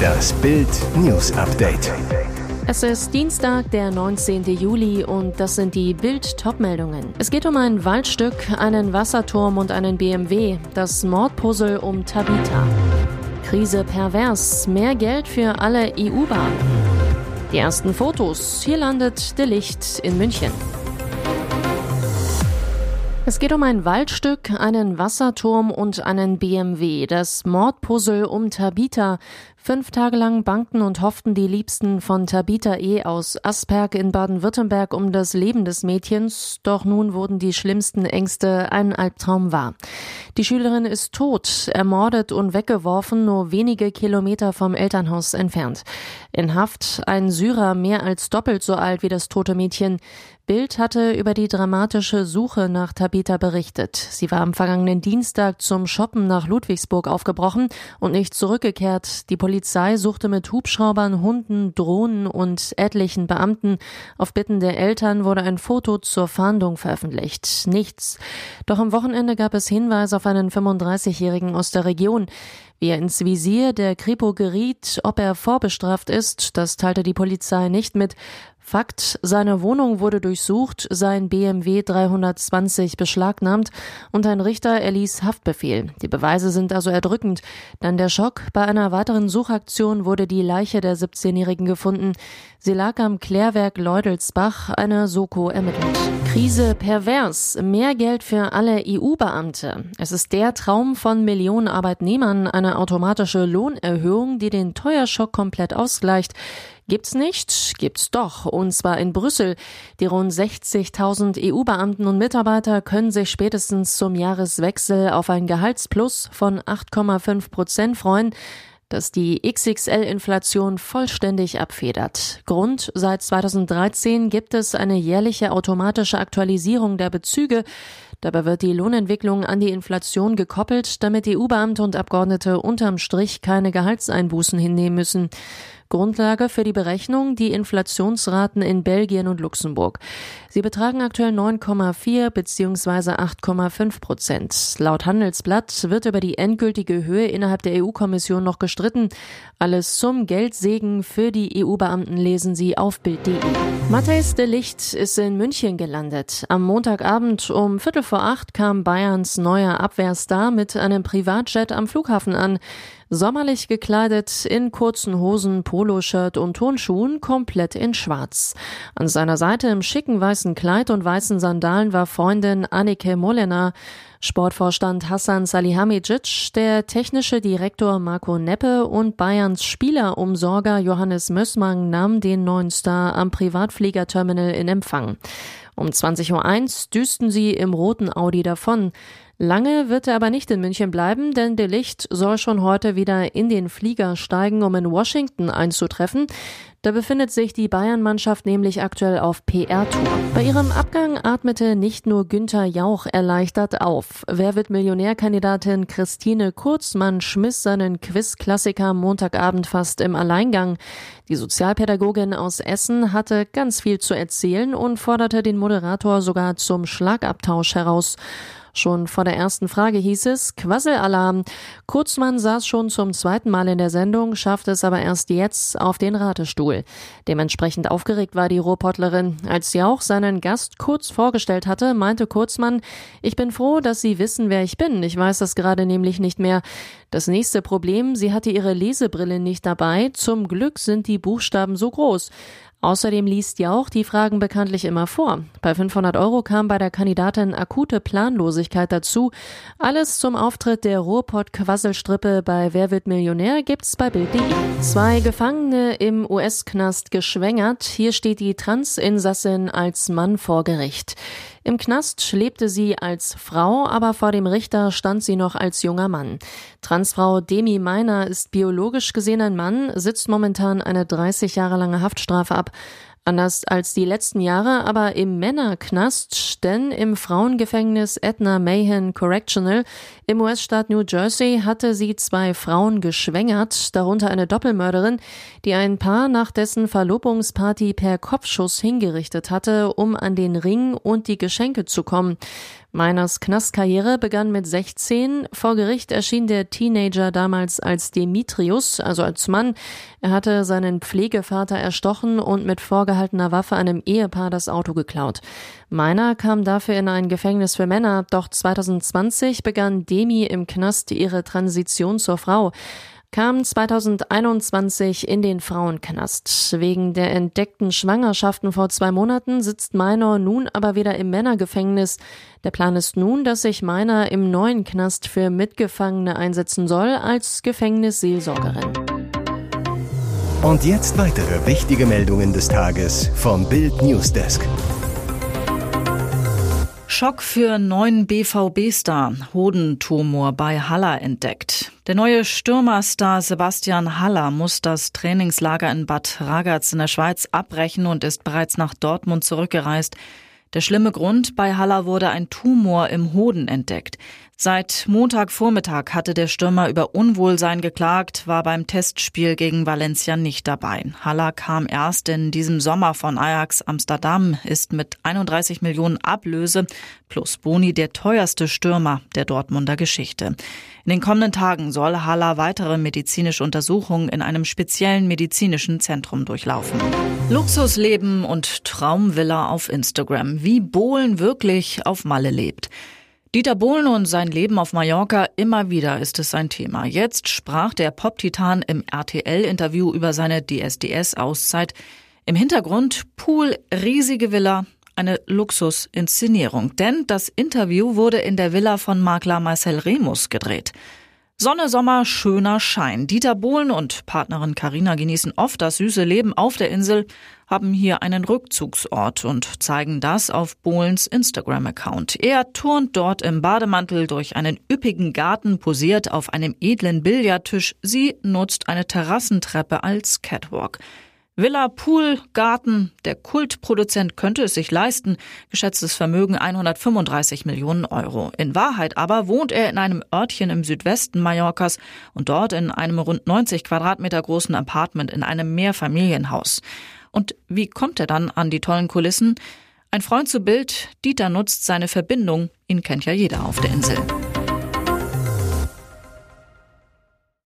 Das Bild News Update. Es ist Dienstag, der 19. Juli und das sind die Bild-Top-Meldungen. Es geht um ein Waldstück, einen Wasserturm und einen BMW, das Mordpuzzle um Tabita. Krise pervers, mehr Geld für alle EU-Bahnen. Die ersten Fotos, hier landet De Licht in München. Es geht um ein Waldstück, einen Wasserturm und einen BMW. Das Mordpuzzle um Tabita. Fünf Tage lang bankten und hofften die Liebsten von Tabita E. aus Asperg in Baden-Württemberg um das Leben des Mädchens. Doch nun wurden die schlimmsten Ängste ein Albtraum wahr. Die Schülerin ist tot, ermordet und weggeworfen, nur wenige Kilometer vom Elternhaus entfernt. In Haft ein Syrer mehr als doppelt so alt wie das tote Mädchen. Bild hatte über die dramatische Suche nach Tabita berichtet. Sie war am vergangenen Dienstag zum Shoppen nach Ludwigsburg aufgebrochen und nicht zurückgekehrt. Die Polizei suchte mit Hubschraubern, Hunden, Drohnen und etlichen Beamten. Auf Bitten der Eltern wurde ein Foto zur Fahndung veröffentlicht. Nichts. Doch am Wochenende gab es Hinweise auf einen 35-Jährigen aus der Region. Wie er ins Visier der Kripo geriet, ob er vorbestraft ist, das teilte die Polizei nicht mit. Fakt, seine Wohnung wurde durchsucht, sein BMW 320 beschlagnahmt und ein Richter erließ Haftbefehl. Die Beweise sind also erdrückend. Dann der Schock. Bei einer weiteren Suchaktion wurde die Leiche der 17-Jährigen gefunden. Sie lag am Klärwerk Leudelsbach, eine Soko ermittelt. Krise pervers. Mehr Geld für alle EU-Beamte. Es ist der Traum von Millionen Arbeitnehmern, eine automatische Lohnerhöhung, die den Teuerschock komplett ausgleicht. Gibt's nicht? Gibt's doch. Und zwar in Brüssel. Die rund 60.000 EU-Beamten und Mitarbeiter können sich spätestens zum Jahreswechsel auf ein Gehaltsplus von 8,5 Prozent freuen das die XXL-Inflation vollständig abfedert. Grund, seit 2013 gibt es eine jährliche automatische Aktualisierung der Bezüge. Dabei wird die Lohnentwicklung an die Inflation gekoppelt, damit EU-Beamte und Abgeordnete unterm Strich keine Gehaltseinbußen hinnehmen müssen. Grundlage für die Berechnung die Inflationsraten in Belgien und Luxemburg. Sie betragen aktuell 9,4 bzw. 8,5 Prozent. Laut Handelsblatt wird über die endgültige Höhe innerhalb der EU-Kommission noch gestritten. Alles zum Geldsegen für die EU-Beamten lesen Sie auf Bild.de. Matthäus de Licht ist in München gelandet. Am Montagabend um Viertel vor acht kam Bayerns neuer Abwehrstar mit einem Privatjet am Flughafen an. Sommerlich gekleidet in kurzen Hosen, Poloshirt und Turnschuhen, komplett in schwarz. An seiner Seite im schicken weißen Kleid und weißen Sandalen war Freundin Annike Molena. Sportvorstand Hassan Salihamidzic, der technische Direktor Marco Neppe und Bayerns Spielerumsorger Johannes Mössmann nahmen den neuen Star am Privatfliegerterminal in Empfang. Um 20.01 Uhr düsten sie im roten Audi davon. Lange wird er aber nicht in München bleiben, denn De Licht soll schon heute wieder in den Flieger steigen, um in Washington einzutreffen. Da befindet sich die Bayern-Mannschaft nämlich aktuell auf PR-Tour. Bei ihrem Abgang atmete nicht nur Günther Jauch erleichtert auf. Wer wird Millionärkandidatin Christine Kurzmann schmiss seinen Quiz-Klassiker Montagabend fast im Alleingang. Die Sozialpädagogin aus Essen hatte ganz viel zu erzählen und forderte den Moderator sogar zum Schlagabtausch heraus. Schon vor der ersten Frage hieß es Quasselalarm. Kurzmann saß schon zum zweiten Mal in der Sendung, schaffte es aber erst jetzt auf den Ratestuhl. Dementsprechend aufgeregt war die Ruhrpottlerin. Als sie auch seinen Gast kurz vorgestellt hatte, meinte Kurzmann, ich bin froh, dass Sie wissen, wer ich bin. Ich weiß das gerade nämlich nicht mehr. Das nächste Problem, sie hatte ihre Lesebrille nicht dabei. Zum Glück sind die Buchstaben so groß. Außerdem liest Jauch die Fragen bekanntlich immer vor. Bei 500 Euro kam bei der Kandidatin akute Planlosigkeit dazu. Alles zum Auftritt der Ruhrpott-Quasselstrippe bei Wer wird Millionär gibt's bei Bild.de. Zwei Gefangene im US-Knast geschwängert. Hier steht die Transinsassin als Mann vor Gericht. Im Knast lebte sie als Frau, aber vor dem Richter stand sie noch als junger Mann. Transfrau Demi Meiner ist biologisch gesehen ein Mann, sitzt momentan eine 30 Jahre lange Haftstrafe ab. Anders als die letzten Jahre aber im Männerknast, denn im Frauengefängnis Edna Mahan Correctional im US-Staat New Jersey hatte sie zwei Frauen geschwängert, darunter eine Doppelmörderin, die ein Paar nach dessen Verlobungsparty per Kopfschuss hingerichtet hatte, um an den Ring und die Geschenke zu kommen. Meiners Knastkarriere begann mit 16. Vor Gericht erschien der Teenager damals als Demetrius, also als Mann. Er hatte seinen Pflegevater erstochen und mit vorgehaltener Waffe einem Ehepaar das Auto geklaut. Meiner kam dafür in ein Gefängnis für Männer, doch 2020 begann Demi im Knast ihre Transition zur Frau kam 2021 in den Frauenknast. Wegen der entdeckten Schwangerschaften vor zwei Monaten sitzt Meiner nun aber wieder im Männergefängnis. Der Plan ist nun, dass sich Meiner im neuen Knast für Mitgefangene einsetzen soll als Gefängnisseelsorgerin. Und jetzt weitere wichtige Meldungen des Tages vom Bild Newsdesk. Schock für neuen BVB-Star. Hodentumor bei Haller entdeckt. Der neue Stürmerstar Sebastian Haller muss das Trainingslager in Bad Ragaz in der Schweiz abbrechen und ist bereits nach Dortmund zurückgereist. Der schlimme Grund, bei Haller wurde ein Tumor im Hoden entdeckt. Seit Montagvormittag hatte der Stürmer über Unwohlsein geklagt, war beim Testspiel gegen Valencia nicht dabei. Haller kam erst in diesem Sommer von Ajax Amsterdam, ist mit 31 Millionen Ablöse plus Boni der teuerste Stürmer der Dortmunder Geschichte. In den kommenden Tagen soll Haller weitere medizinische Untersuchungen in einem speziellen medizinischen Zentrum durchlaufen. Luxusleben und Traumvilla auf Instagram. Wie Bohlen wirklich auf Malle lebt. Dieter Bohlen und sein Leben auf Mallorca, immer wieder ist es sein Thema. Jetzt sprach der Pop-Titan im RTL-Interview über seine DSDS-Auszeit. Im Hintergrund Pool, riesige Villa, eine Luxusinszenierung. Denn das Interview wurde in der Villa von Makler Marcel Remus gedreht. Sonne, Sommer, schöner Schein. Dieter Bohlen und Partnerin Karina genießen oft das süße Leben auf der Insel, haben hier einen Rückzugsort und zeigen das auf Bohlens Instagram-Account. Er turnt dort im Bademantel durch einen üppigen Garten, posiert auf einem edlen Billardtisch. Sie nutzt eine Terrassentreppe als Catwalk. Villa, Pool, Garten. Der Kultproduzent könnte es sich leisten. Geschätztes Vermögen 135 Millionen Euro. In Wahrheit aber wohnt er in einem Örtchen im Südwesten Mallorcas und dort in einem rund 90 Quadratmeter großen Apartment in einem Mehrfamilienhaus. Und wie kommt er dann an die tollen Kulissen? Ein Freund zu Bild, Dieter nutzt seine Verbindung, ihn kennt ja jeder auf der Insel.